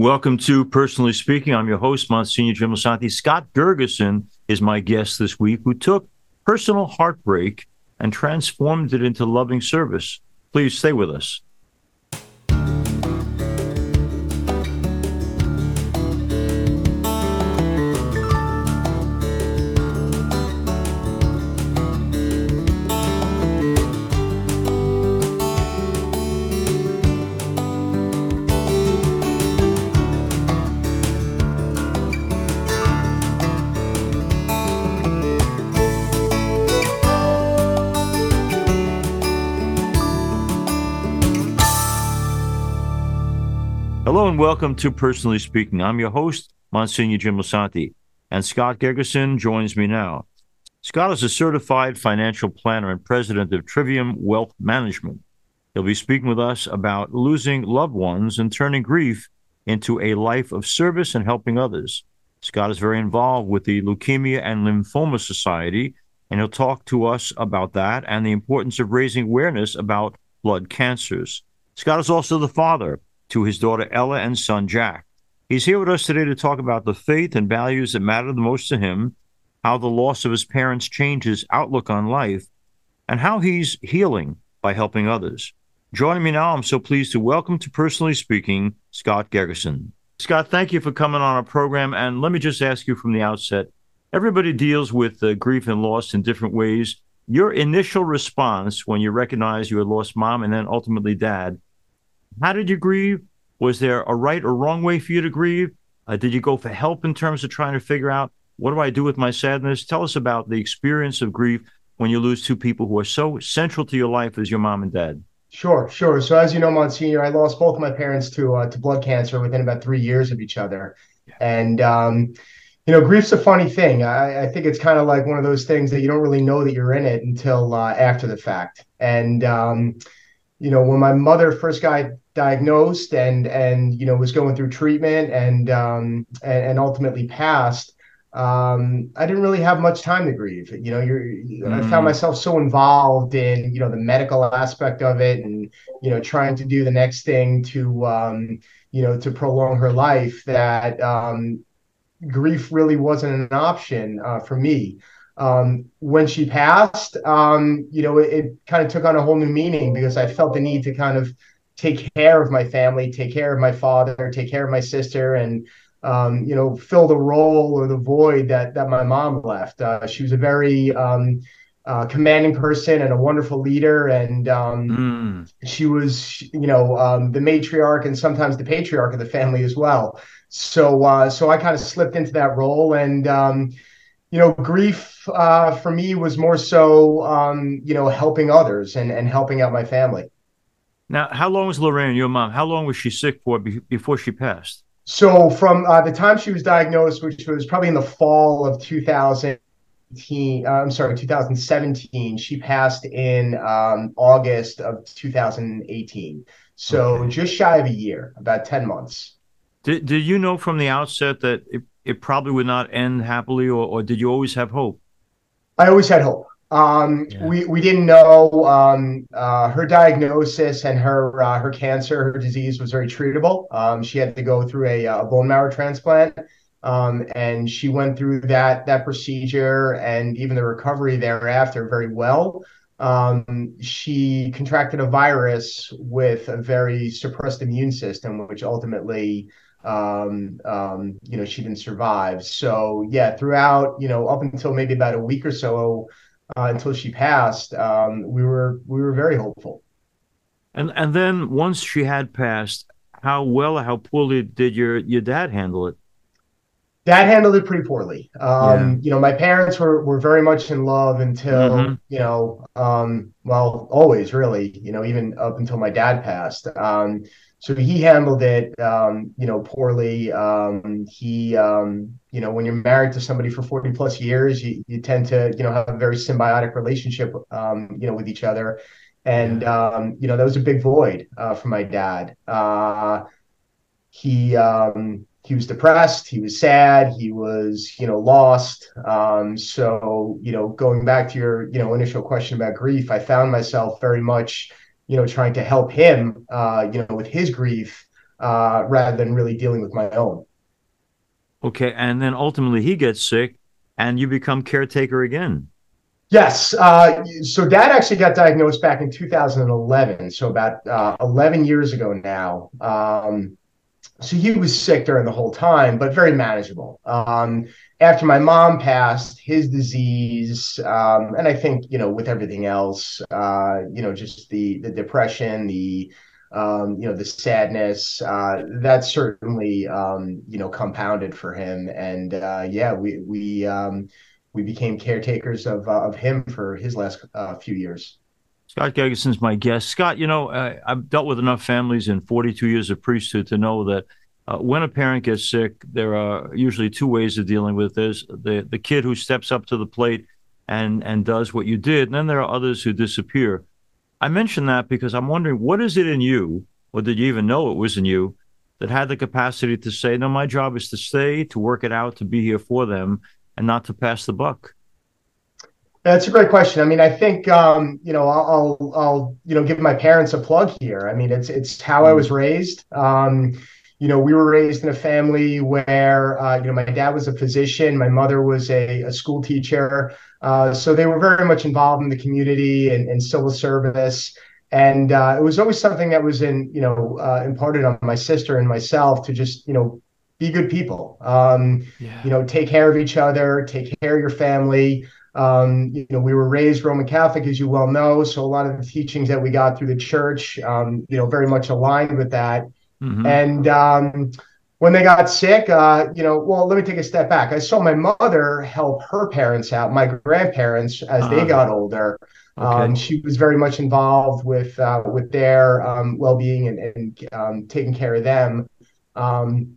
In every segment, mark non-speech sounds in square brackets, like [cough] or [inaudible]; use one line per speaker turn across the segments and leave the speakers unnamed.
Welcome to Personally Speaking. I'm your host, Monsignor Jim Lisante. Scott Gegerson is my guest this week, who took personal heartbreak and transformed it into loving service. Please stay with us. Welcome to Personally Speaking. I'm your host, Monsignor Jim Lisante, and Scott Gegerson joins me now. Scott is a certified financial planner and president of Trivium Wealth Management. He'll be speaking with us about losing loved ones and turning grief into a life of service and helping others. Scott is very involved with the Leukemia and Lymphoma Society, and he'll talk to us about that and the importance of raising awareness about blood cancers. Scott is also the father to his daughter Ella and son Jack. He's here with us today to talk about the faith and values that matter the most to him, how the loss of his parents changed his outlook on life, and how he's healing by helping others. Joining me now, I'm so pleased to welcome to Personally Speaking, Scott Gegerson. Scott, thank you for coming on our program. And let me just ask you from the outset everybody deals with uh, grief and loss in different ways. Your initial response when you recognize you had lost mom and then ultimately dad how did you grieve? Was there a right or wrong way for you to grieve? Uh, did you go for help in terms of trying to figure out what do I do with my sadness? Tell us about the experience of grief when you lose two people who are so central to your life as your mom and dad.
Sure, sure. So as you know, Monsignor, I lost both of my parents to uh, to blood cancer within about three years of each other, yeah. and um, you know, grief's a funny thing. I, I think it's kind of like one of those things that you don't really know that you're in it until uh, after the fact. And um, you know, when my mother first got diagnosed and and you know was going through treatment and um, and, and ultimately passed, um, I didn't really have much time to grieve. You know, you're mm. I found mm. myself so involved in you know the medical aspect of it and you know trying to do the next thing to um, you know to prolong her life that um, grief really wasn't an option uh, for me. Um, when she passed, um, you know, it, it kind of took on a whole new meaning because I felt the need to kind of take care of my family, take care of my father, take care of my sister, and um, you know, fill the role or the void that that my mom left. Uh, she was a very um, uh, commanding person and a wonderful leader, and um, mm. she was, you know, um, the matriarch and sometimes the patriarch of the family as well. So, uh, so I kind of slipped into that role, and um, you know, grief uh, for me was more so, um, you know, helping others and and helping out my family.
Now, how long was Lorraine, your mom? How long was she sick for be- before she passed?
So, from uh, the time she was diagnosed, which was probably in the fall of 2018, uh, I'm sorry, 2017, she passed in um, August of 2018. So, okay. just shy of a year, about 10 months.
Did, did you know from the outset that it, it probably would not end happily, or, or did you always have hope?
I always had hope. Um, yeah. we, we didn't know um, uh, her diagnosis and her uh, her cancer, her disease was very treatable. Um, she had to go through a, a bone marrow transplant, um, and she went through that that procedure and even the recovery thereafter very well. Um, she contracted a virus with a very suppressed immune system, which ultimately um, um, you know, she didn't survive. So yeah, throughout, you know, up until maybe about a week or so uh, until she passed, um, we were we were very hopeful.
And and then once she had passed, how well, how poorly did your your dad handle it?
Dad handled it pretty poorly. Um, yeah. You know, my parents were were very much in love until mm-hmm. you know, um, well, always really. You know, even up until my dad passed. Um, so he handled it, um, you know, poorly. Um, he, um, you know, when you're married to somebody for 40 plus years, you, you tend to, you know, have a very symbiotic relationship, um, you know, with each other. And, um, you know, that was a big void uh, for my dad. Uh, he, um, he was depressed. He was sad. He was, you know, lost. so, you know, going back to your, you know, initial question about grief, I found myself very much, you know, trying to help him, uh, you know, with his grief, uh, rather than really dealing with my own.
Okay, and then ultimately he gets sick, and you become caretaker again.
Yes. Uh, so dad actually got diagnosed back in 2011, so about uh, 11 years ago now. Um, so he was sick during the whole time, but very manageable. Um, after my mom passed, his disease, um, and I think you know with everything else, uh, you know, just the the depression, the um, you know the sadness, uh, that certainly um, you know compounded for him. And uh, yeah, we we um, we became caretakers of uh, of him for his last uh, few years.
Scott Gegerson's my guest. Scott, you know, uh, I've dealt with enough families in 42 years of priesthood to know that uh, when a parent gets sick, there are usually two ways of dealing with this. The the kid who steps up to the plate and and does what you did, and then there are others who disappear. I mention that because I'm wondering what is it in you, or did you even know it was in you, that had the capacity to say, no, my job is to stay, to work it out, to be here for them, and not to pass the buck?
That's a great question. I mean, I think um, you know I'll, I'll, I'll you know give my parents a plug here. I mean, it's it's how I was mm. raised. Um, you know, we were raised in a family where uh, you know my dad was a physician, my mother was a, a school teacher, uh, so they were very much involved in the community and, and civil service. And uh, it was always something that was in you know uh, imparted on my sister and myself to just you know be good people. Um, yeah. You know, take care of each other, take care of your family. Um, you know, we were raised Roman Catholic, as you well know, so a lot of the teachings that we got through the church, um, you know, very much aligned with that. Mm-hmm. And um, when they got sick, uh, you know, well, let me take a step back. I saw my mother help her parents out, my grandparents, as uh, they ah. got older. Okay. Um, she was very much involved with uh, with their um, well being and, and um, taking care of them. Um,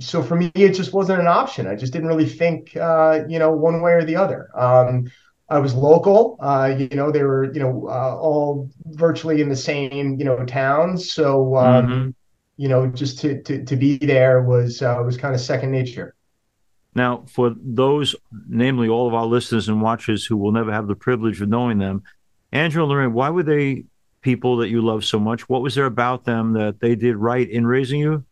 so for me, it just wasn't an option. I just didn't really think, uh, you know, one way or the other. Um, I was local. Uh, you know, they were, you know, uh, all virtually in the same, you know, towns. So, um, mm-hmm. you know, just to, to to be there was uh, was kind of second nature.
Now, for those, namely all of our listeners and watchers who will never have the privilege of knowing them, Andrew and Lorraine, why were they people that you love so much? What was there about them that they did right in raising you?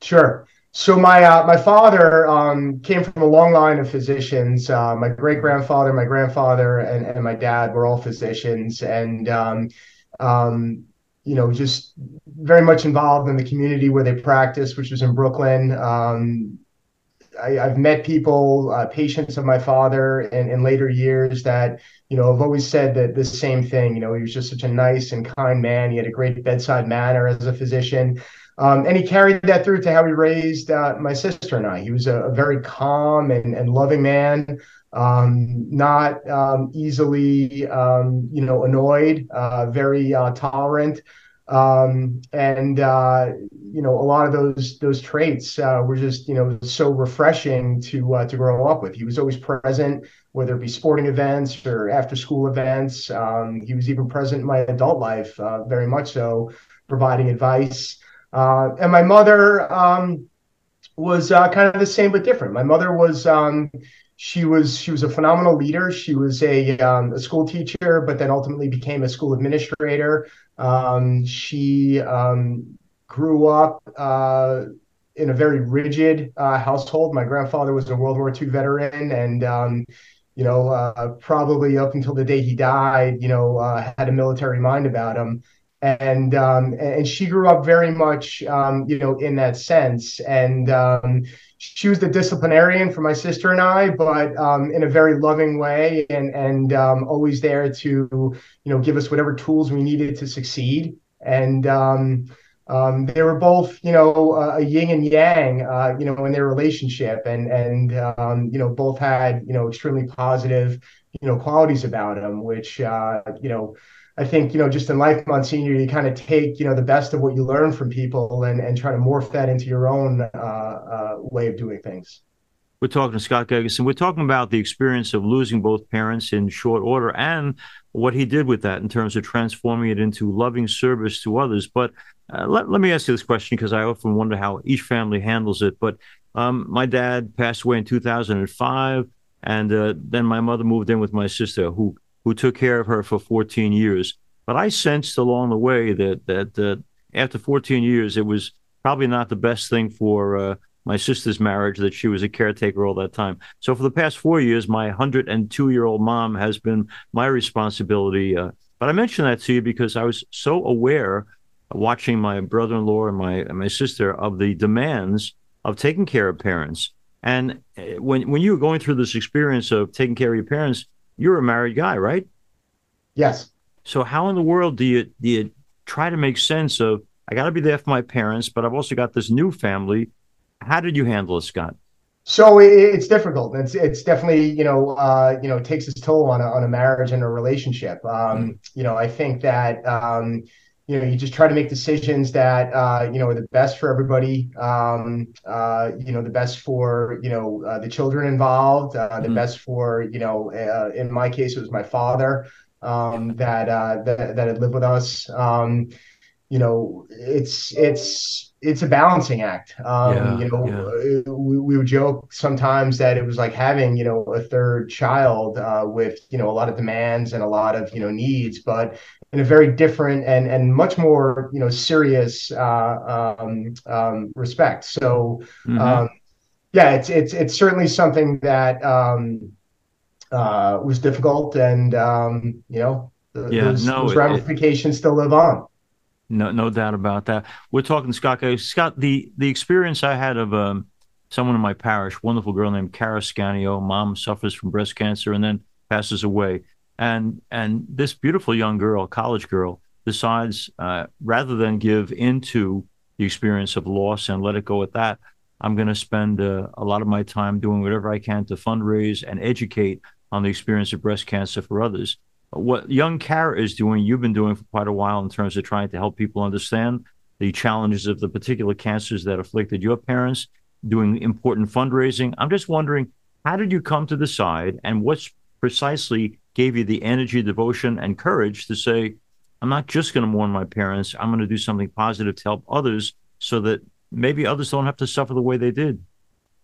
Sure. So my uh, my father um, came from a long line of physicians. Uh, my great grandfather, my grandfather, and, and my dad were all physicians, and um, um, you know just very much involved in the community where they practiced, which was in Brooklyn. Um, I, have met people, uh, patients of my father, in, in later years that you know have always said that the same thing. You know, he was just such a nice and kind man. He had a great bedside manner as a physician. Um, and he carried that through to how he raised uh, my sister and I. He was a, a very calm and, and loving man, um, not um, easily, um, you know, annoyed, uh, very uh, tolerant. Um, and uh, you know, a lot of those those traits uh, were just you know so refreshing to uh, to grow up with. He was always present, whether it be sporting events or after school events. Um, he was even present in my adult life, very much so, providing advice. Uh, and my mother um, was uh, kind of the same but different. My mother was um, she was she was a phenomenal leader. She was a, um, a school teacher, but then ultimately became a school administrator. Um, she um, grew up uh, in a very rigid uh, household. My grandfather was a World War II veteran, and um, you know, uh, probably up until the day he died, you know, uh, had a military mind about him and um, and she grew up very much um, you know in that sense. And um, she was the disciplinarian for my sister and I but um, in a very loving way and and um, always there to you know give us whatever tools we needed to succeed. And um, they were both you know a yin and yang uh, you know in their relationship. And and you know both had you know extremely positive you know qualities about them which uh, you know I think, you know, just in life, Monsignor, you kind of take, you know, the best of what you learn from people and, and try to morph that into your own uh, uh, way of doing things.
We're talking to Scott Gegerson. We're talking about the experience of losing both parents in short order and what he did with that in terms of transforming it into loving service to others. But uh, let, let me ask you this question because I often wonder how each family handles it. But um, my dad passed away in 2005, and uh, then my mother moved in with my sister, who who took care of her for 14 years. But I sensed along the way that that after 14 years, it was probably not the best thing for uh, my sister's marriage that she was a caretaker all that time. So for the past four years, my 102 year old mom has been my responsibility. Uh, but I mention that to you because I was so aware, watching my brother in law and my and my sister, of the demands of taking care of parents. And uh, when when you were going through this experience of taking care of your parents, you're a married guy, right?
Yes.
So how in the world do you do you try to make sense of I got to be there for my parents, but I've also got this new family. How did you handle it, Scott?
So it's difficult. It's it's definitely you know uh, you know takes its toll on a on a marriage and a relationship. Um, mm-hmm. You know I think that um, you know you just try to make decisions that uh, you know are the best for everybody. Um, uh, you know the best for you know uh, the children involved. Uh, the mm-hmm. best for you know uh, in my case it was my father um, that, that that had lived with us. Um, you know it's it's it's a balancing act. Um, yeah, you know, yeah. we, we would joke sometimes that it was like having, you know, a third child uh, with, you know, a lot of demands and a lot of, you know, needs, but in a very different and and much more, you know, serious uh, um, um, respect. So, mm-hmm. Um, yeah, it's it's it's certainly something that um, uh, was difficult, and um, you know, yeah, those, no, those ramifications it, still live on.
No, no doubt about that. We're talking Scott. Scott, the the experience I had of um, someone in my parish, wonderful girl named Cara Scanio. Mom suffers from breast cancer and then passes away. And and this beautiful young girl, college girl, decides uh, rather than give into the experience of loss and let it go at that, I'm going to spend uh, a lot of my time doing whatever I can to fundraise and educate on the experience of breast cancer for others what Young Cara is doing, you've been doing for quite a while in terms of trying to help people understand the challenges of the particular cancers that afflicted your parents, doing important fundraising. I'm just wondering, how did you come to decide, and what's precisely gave you the energy, devotion, and courage to say, I'm not just going to mourn my parents, I'm going to do something positive to help others so that maybe others don't have to suffer the way they did?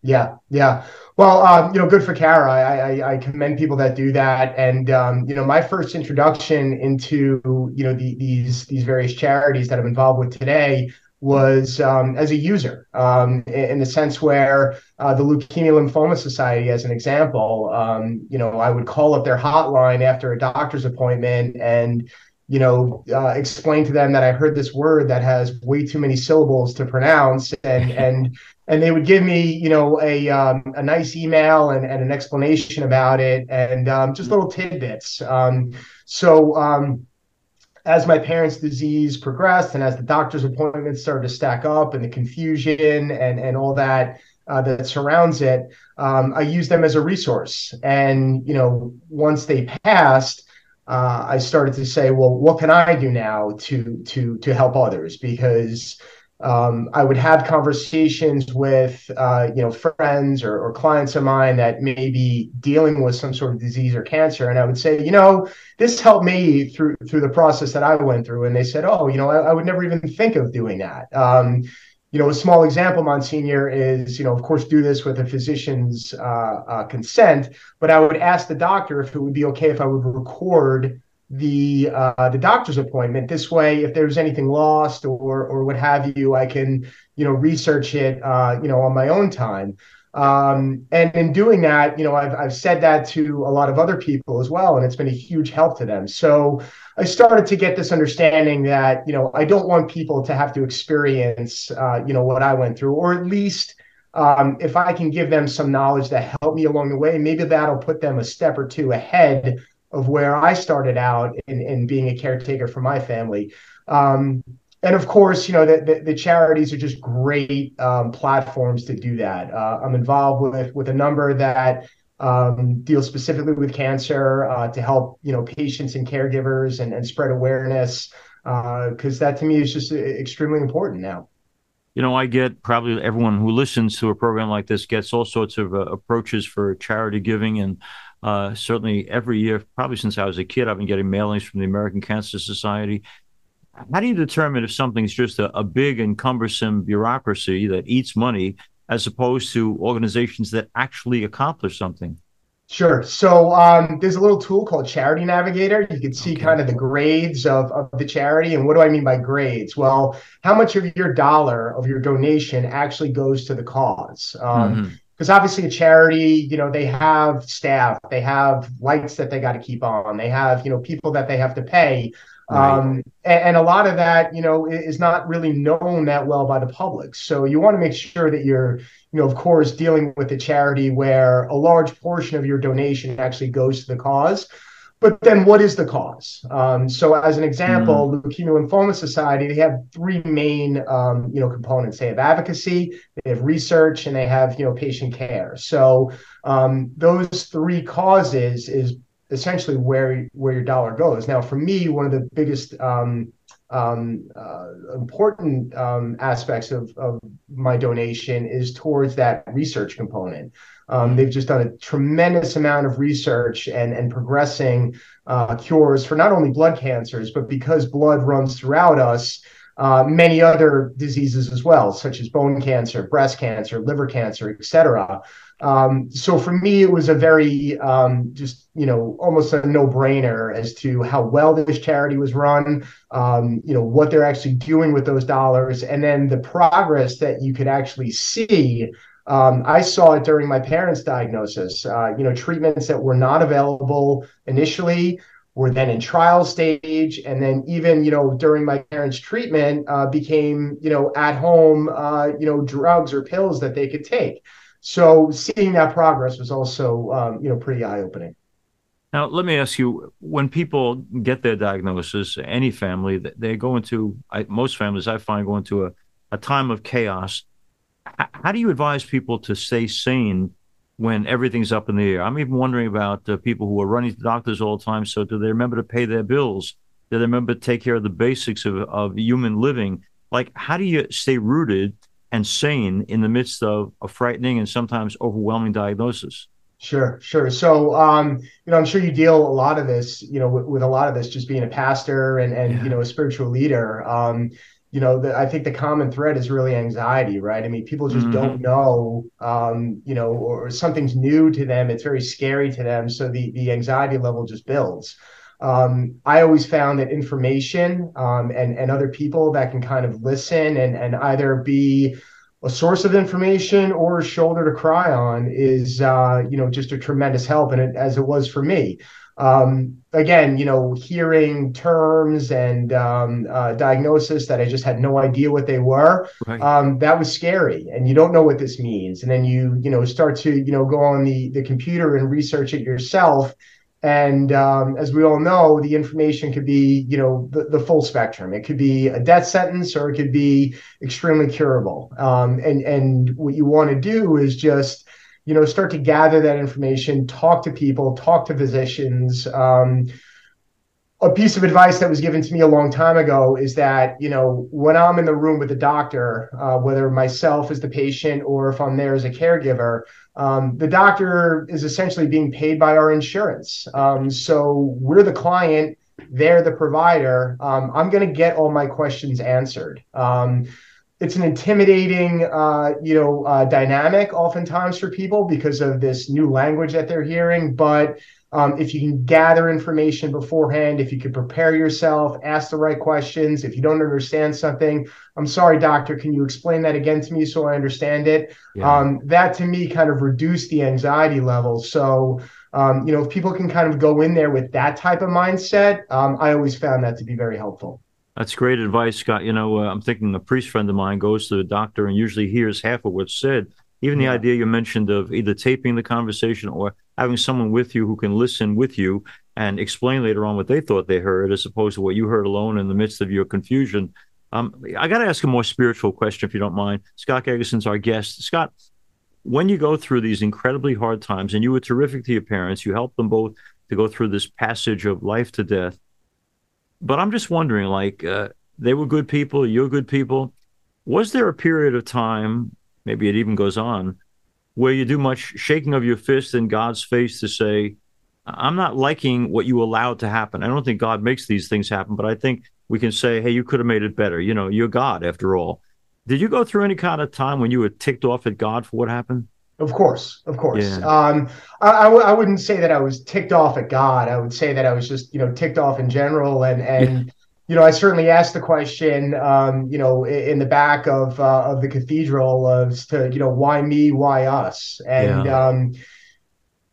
Yeah, yeah. Well, um, you know, good for Cara. I, I, I commend people that do that. And um, you know, my first introduction into you know the, these these various charities that I'm involved with today was um, as a user, um, in the sense where uh, the Leukemia Lymphoma Society, as an example, um, you know, I would call up their hotline after a doctor's appointment and you know, uh, explain to them that I heard this word that has way too many syllables to pronounce, and [laughs] and and they would give me, you know, a um, a nice email and, and an explanation about it, and um, just little tidbits. Um, so um, as my parents' disease progressed, and as the doctor's appointments started to stack up, and the confusion and and all that. Uh, that surrounds it, um, I used them as a resource. And you know, once they passed, uh, I started to say, well, what can I do now to to to help others? Because um, I would have conversations with uh, you know friends or, or, clients of mine that may be dealing with some sort of disease or cancer, and I would say, you know, this helped me through through the process that I went through, and they said, oh, you know, I, I would never even think of doing that. Um, you know, a small example, Monsignor, is, you know, of course, do this with a physician's uh, uh, consent, but I would ask the doctor if it would be okay if I would record the uh, the doctor's appointment. This way, if there's anything lost or or what have you, I can, you know, research it, uh, you know, on my own time. Um, and in doing that, you know, I've, I've said that to a lot of other people as well, and it's been a huge help to them. So I started to get this understanding that, you know, I don't want people to have to experience, uh, you know, what I went through, or at least um, if I can give them some knowledge that helped me along the way, maybe that'll put them a step or two ahead of where I started out in, in being a caretaker for my family. Um, and of course, you know, the, the, the charities are just great um, platforms to do that. Uh, I'm involved with with a number that um, deal specifically with cancer uh, to help you know patients and caregivers and, and spread awareness because uh, that to me is just extremely important now.
You know, I get probably everyone who listens to a program like this gets all sorts of uh, approaches for charity giving and. Uh, certainly, every year, probably since I was a kid, I've been getting mailings from the American Cancer Society how do you determine if something's just a, a big and cumbersome bureaucracy that eats money as opposed to organizations that actually accomplish something?
Sure. So um, there's a little tool called Charity Navigator. You can see okay. kind of the grades of, of the charity. And what do I mean by grades? Well, how much of your dollar of your donation actually goes to the cause? Um, mm-hmm because obviously a charity you know they have staff they have lights that they got to keep on they have you know people that they have to pay. Right. um, and, and, a lot of that you know is not really known that well by the public. So you want to make sure that you're you know of course dealing with a charity where a large portion of your donation actually goes to the cause but then what is the cause? Um, so as an example, mm. Leukemia Lymphoma Society, they have three main um, you know components. They have advocacy, they have research, and they have you know patient care. So um, those three causes is essentially where where your dollar goes. Now, for me, one of the biggest um, um, uh, important um, aspects of, of my donation is towards that research component. Um, they've just done a tremendous amount of research and, and progressing uh, cures for not only blood cancers, but because blood runs throughout us, uh, many other diseases as well, such as bone cancer, breast cancer, liver cancer, et cetera. Um, so for me, it was a very um, just you know almost a no brainer as to how well this charity was run, um, you know what they're actually doing with those dollars, and then the progress that you could actually see. Um, I saw it during my parents' diagnosis. Uh, you know, treatments that were not available initially were then in trial stage, and then even you know during my parents' treatment uh, became you know at home uh, you know drugs or pills that they could take. So seeing that progress was also, um, you know, pretty eye opening.
Now, let me ask you: when people get their diagnosis, any family, they go into I, most families I find go into a, a time of chaos. How do you advise people to stay sane when everything's up in the air? I'm even wondering about uh, people who are running to doctors all the time. So, do they remember to pay their bills? Do they remember to take care of the basics of, of human living? Like, how do you stay rooted and sane in the midst of a frightening and sometimes overwhelming diagnosis?
Sure, sure. So, um, you know, I'm sure you deal a lot of this, you know, with, with a lot of this, just being a pastor and and yeah. you know a spiritual leader. Um, you know, the, I think the common thread is really anxiety, right? I mean, people just mm-hmm. don't know, um, you know, or something's new to them. It's very scary to them, so the the anxiety level just builds. Um, I always found that information um, and and other people that can kind of listen and and either be a source of information or a shoulder to cry on is uh, you know just a tremendous help and it, as it was for me um, again you know hearing terms and um, uh, diagnosis that i just had no idea what they were right. um, that was scary and you don't know what this means and then you you know start to you know go on the the computer and research it yourself and um, as we all know, the information could be, you know, the, the, full spectrum. It could be a death sentence or it could be extremely curable. Um, and and what you want to do is just, you know, start to gather that information, talk to people, talk to physicians. Um, a piece of advice that was given to me a long time ago is that you know when i'm in the room with the doctor uh, whether myself as the patient or if i'm there as a caregiver um, the doctor is essentially being paid by our insurance. Um, so we're the client they're the provider. Um, i'm going to get all my questions answered. Um, it's an intimidating uh, you know uh, dynamic oftentimes for people because of this new language that they're hearing but um, if you can gather information beforehand, if you can prepare yourself, ask the right questions. If you don't understand something, I'm sorry, doctor, can you explain that again to me so I understand it? Yeah. Um, that to me kind of reduced the anxiety level. So, um, you know, if people can kind of go in there with that type of mindset, um, I always found that to be very helpful.
That's great advice, Scott. You know, uh, I'm thinking a priest friend of mine goes to the doctor and usually hears half of what's said. Even yeah. the idea you mentioned of either taping the conversation or having someone with you who can listen with you and explain later on what they thought they heard, as opposed to what you heard alone in the midst of your confusion. Um, I got to ask a more spiritual question, if you don't mind. Scott Gegerson's our guest. Scott, when you go through these incredibly hard times, and you were terrific to your parents, you helped them both to go through this passage of life to death. But I'm just wondering, like, uh, they were good people, you're good people. Was there a period of time, maybe it even goes on, where you do much shaking of your fist in God's face to say, I'm not liking what you allowed to happen. I don't think God makes these things happen, but I think we can say, hey, you could have made it better. You know, you're God after all. Did you go through any kind of time when you were ticked off at God for what happened?
Of course, of course. Yeah. Um, I I, w- I wouldn't say that I was ticked off at God. I would say that I was just, you know, ticked off in general. And and you know, I certainly asked the question, um, you know, in the back of uh, of the cathedral of to, you know, why me, why us, and yeah. um,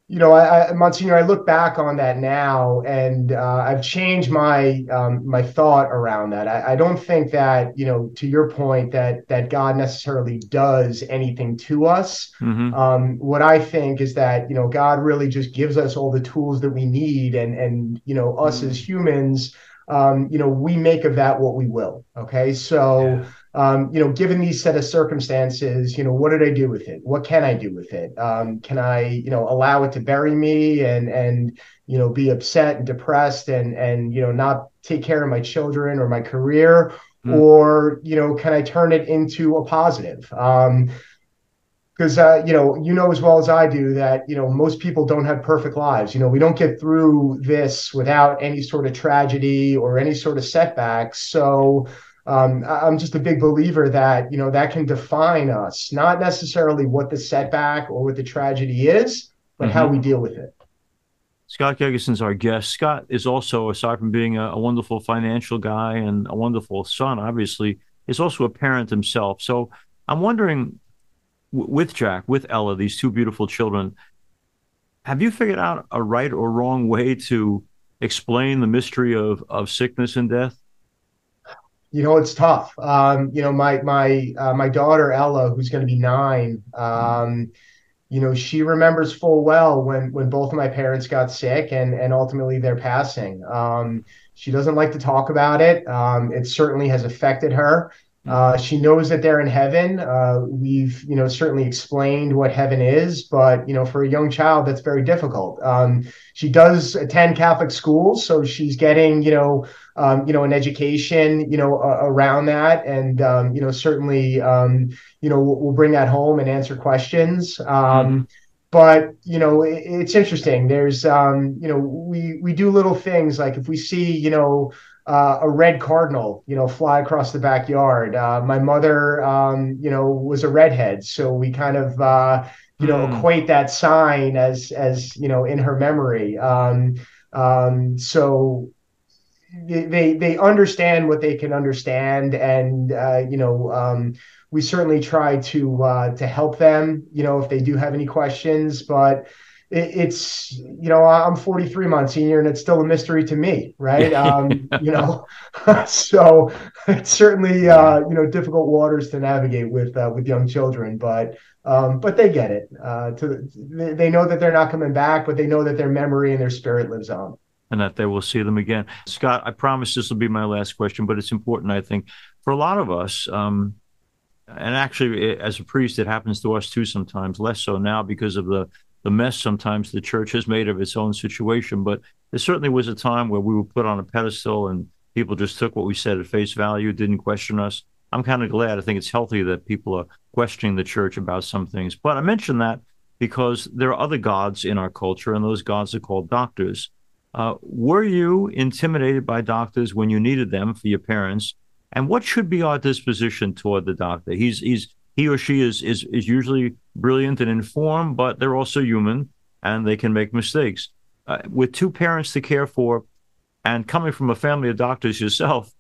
you know, I, I, Monsignor, I look back on that now, and uh, I've changed my um, my thought around that. I, I, don't think that you know, to your point, that that God necessarily does anything to us. Mm-hmm. Um, what I think is that you know, God really just gives us all the tools that we need, and and you know, us mm-hmm. as humans, um, you know, we make of that what we will. Okay, so. Yeah um, you know, given these set of circumstances, you know, what did I do with it? What can I do with it? Um, can I, you know, allow it to bury me and and you know be upset and depressed and and you know not take care of my children or my career, mm. or you know, can I turn it into a positive? Um, because uh, you know you know as well as I do that you know most people don't have perfect lives. You know we don't get through this without any sort of tragedy or any sort of setbacks. So um, I'm just a big believer that you know that can define us, not necessarily what the setback or what the tragedy is, but mm-hmm. how we deal with it.
Scott Gegerson's our guest. Scott is also, aside from being a, a, wonderful financial guy and a wonderful son, obviously, is also a parent himself. So I'm wondering, w- with Jack, with Ella, these two beautiful children, have you figured out a right or wrong way to explain the mystery of of sickness and death?
You know it's tough. Um, you know my my uh, my daughter ella who's going to be nine um, you know she remembers full well when when both of my parents got sick and and ultimately their passing. Um, she doesn't like to talk about it. Um, it certainly has affected her uh, she knows that they're in heaven. Uh, we've, you know, certainly explained what heaven is, but you know, for a young child, that's very difficult. Um, she does attend Catholic schools, so she's getting, you know, um, you know, an education, you know, uh, around that, and um, you know, certainly, um, you know, we'll, we'll, bring that home and answer questions. Mm-hmm. But you know, it, it's interesting. There's, um, you know, we we do little things like if we see, you know uh, a red cardinal, you know, fly across the backyard. Uh, my mother, um, you know, was a redhead, so we kind of, uh, you know, mm. equate that sign as as you know in her memory. Um, um, so they they understand what they can understand, and uh, you know, um, we certainly try to uh, to help them. You know, if they do have any questions, but it's you know I'm 43 Monsignor and it's still a mystery to me, right? Um, you know, [laughs] so it's certainly uh, you know difficult waters to navigate with uh, with young children, but um, but they get it. Uh, to they, they know that they're not coming back, but they know that their memory and their spirit lives on.
And that they will see them again. Scott, I promise this will be my last question, but it's important, I think, for a lot of us. Um, and actually, as a priest, it happens to us too sometimes, less so now because of the the mess sometimes the church has made of its own situation. But it certainly was a time where we were put on a pedestal and people just took what we said at face value, didn't question us. I'm kind of glad. I think it's healthy that people are questioning the church about some things. But I mention that because there are other gods in our culture, and those gods are called doctors. Uh, were you intimidated by doctors when you needed them for your parents? And what should be our disposition toward the doctor? He's he's he or she is is is usually brilliant and informed, but they're also human and they can make mistakes. Uh, with two parents to care for, and coming from a family of doctors yourself,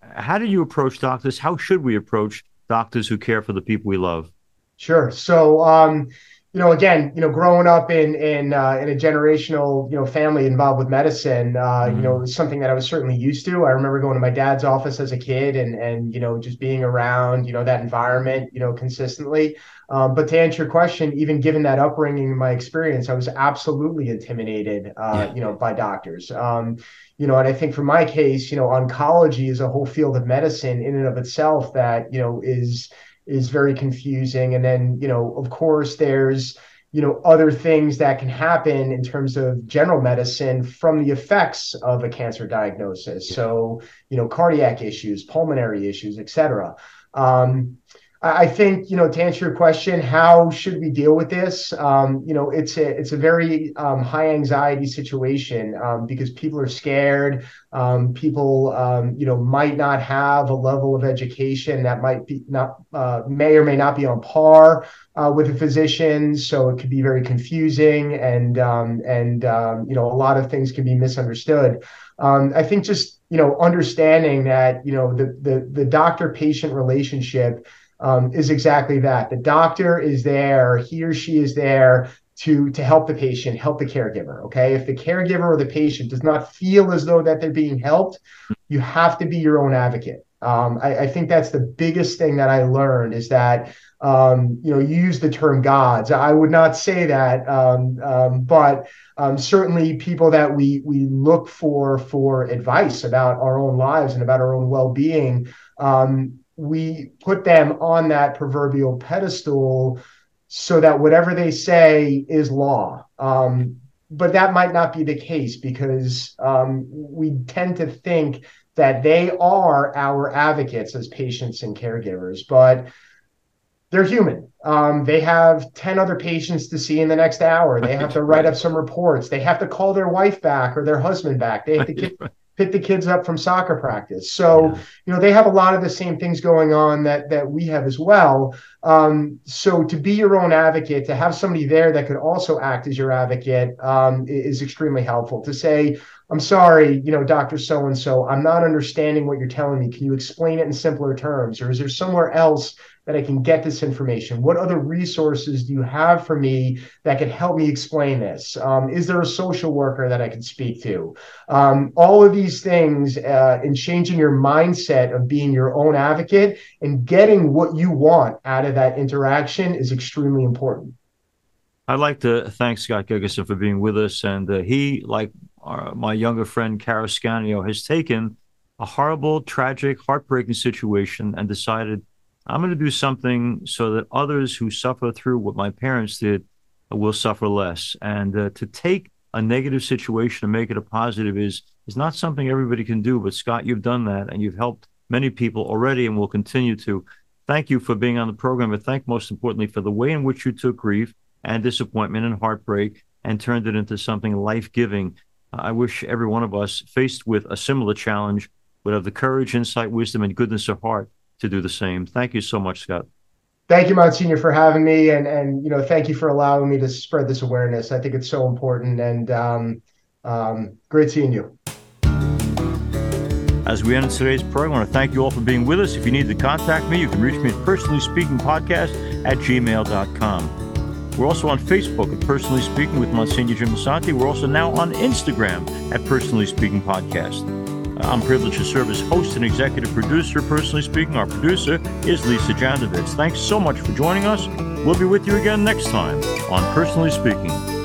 how do you approach doctors? How should we approach doctors who care for the people we love?
Sure. So, um, you know, again, you know, growing up in in uh, in a generational, you know, family involved with medicine, uh, mm-hmm. you know, mm-hmm. something that I was certainly used to. I remember going to my dad's office as a kid, and and you know, just being around, you know, that environment, you know, consistently. Um, but to answer your question, even given that upbringing and my experience, I was absolutely intimidated, uh, yeah. you know, by doctors. Um, you know, and I think for my case, you know, oncology is a whole field of medicine in and of itself that you know is is very confusing. And then, you know, of course, there's, you know, other things that can happen in terms of general medicine from the effects of a cancer diagnosis. So, you know, cardiac issues, pulmonary issues, et cetera. Um, I think, you know, to answer your question, how should we deal with this? Um, you know, it's a it's a very um, high anxiety situation um, because people are scared. Um, people, um, you know, might not have a level of education that might be not uh, may or may not be on par uh, with a physician. So it could be very confusing, and um, and you know, a lot of things can be misunderstood. I think just you know understanding that you know the the the doctor patient relationship um, is exactly that. The doctor is there, he or she is there to to help the patient, help the caregiver. Okay, if the caregiver or the patient does not feel as though that they're being helped, you have to be your own advocate. Um, I, I, think that's the biggest thing that I learned is that um, you know you use the term gods. I would not say that, um, um but um, certainly people that we we look for for advice about our own lives and about our own well being. We put them on that proverbial pedestal so that whatever they say is law. Um, but that might not be the case because um, we tend to think that they are our advocates as patients and caregivers, but they're human. Um, they have 10 other patients to see in the next hour. They have to write up some reports. They have to call their wife back or their husband back. They have to get pick the kids up from soccer practice. So, yeah. you know, they have a lot of the same things going on that that we have as well. Um, so to be your own advocate, to have somebody there that could also act as your advocate um, is extremely helpful. To say, I'm sorry, you know, Dr. So and so, I'm not understanding what you're telling me. Can you explain it in simpler terms? Or is there somewhere else that I can get this information? What other resources do you have for me that could help me explain this? Um, is there a social worker that I can speak to? Um, all of these things uh, in changing your mindset of being your own advocate and getting what you want out of that interaction is extremely important.
I'd like to thank Scott Gegerson for being with us. And uh, he, like our, my younger friend, Cara Scanio, has taken a horrible, tragic, heartbreaking situation and decided I'm going to do something so that others who suffer through what my parents did will suffer less. And uh, to take a negative situation and make it a positive is is not something everybody can do. But Scott, you've done that, and you've helped many people already, and will continue to. Thank you for being on the program, and thank most importantly for the way in which you took grief and disappointment and heartbreak and turned it into something life giving. I wish every one of us faced with a similar challenge would have the courage, insight, wisdom, and goodness of heart to do the same. Thank you so much, Scott.
Thank you, Monsignor, for having me, and and you know, thank you for allowing me to spread this awareness. I think it's so important, and um, um, great seeing you.
As we end today's program, I want to thank you all for being with us. If you need to contact me, you can reach me at personally speaking podcast at gmail.com. We're also on Facebook at Personally Speaking with Monsignor Jim Santi. We're also now on Instagram at Personally Speaking Podcast. I'm privileged to serve as host and executive producer. Personally speaking, our producer is Lisa Jandovitz. Thanks so much for joining us. We'll be with you again next time on Personally Speaking.